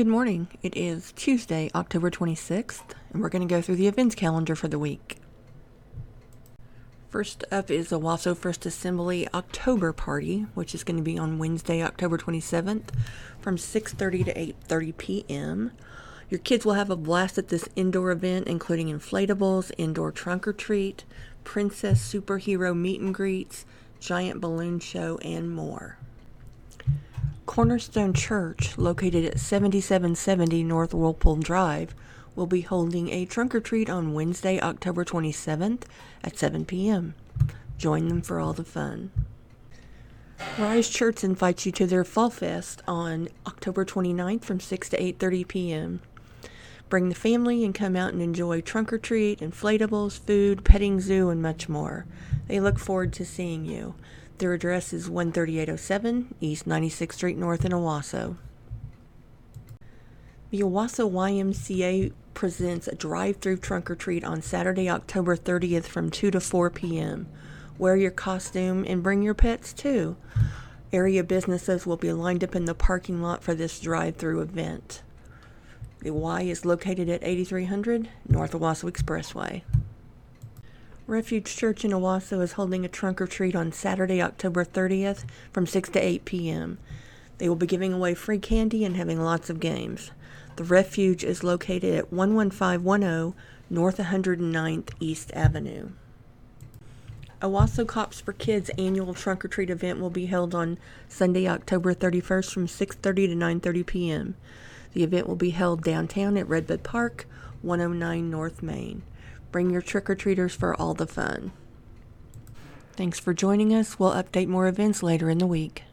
Good morning. It is Tuesday, October 26th, and we're going to go through the events calendar for the week. First up is the Owasso First Assembly October Party, which is going to be on Wednesday, October 27th from 6:30 to 8:30 p.m. Your kids will have a blast at this indoor event including inflatables, indoor trunk or treat, princess superhero meet and greets, giant balloon show, and more. Cornerstone Church, located at 7770 North Whirlpool Drive, will be holding a trunk or treat on Wednesday, October 27th at 7 p.m. Join them for all the fun. Rise Church invites you to their Fall Fest on October 29th from 6 to 8:30 p.m. Bring the family and come out and enjoy trunk or treat, inflatables, food, petting zoo, and much more. They look forward to seeing you. Their address is 13807 East 96th Street North in Owasso. The Owasso YMCA presents a drive through trunk or treat on Saturday, October 30th from 2 to 4 p.m. Wear your costume and bring your pets too. Area businesses will be lined up in the parking lot for this drive through event. The Y is located at 8300 North Owasso Expressway. Refuge Church in Owasso is holding a trunk or treat on Saturday, October 30th from 6 to 8 p.m. They will be giving away free candy and having lots of games. The refuge is located at 11510 North 109th East Avenue. Owasso Cops for Kids annual trunk or treat event will be held on Sunday, October 31st from 6:30 to 9:30 p.m. The event will be held downtown at Redbud Park, 109 North Main. Bring your trick or treaters for all the fun. Thanks for joining us. We'll update more events later in the week.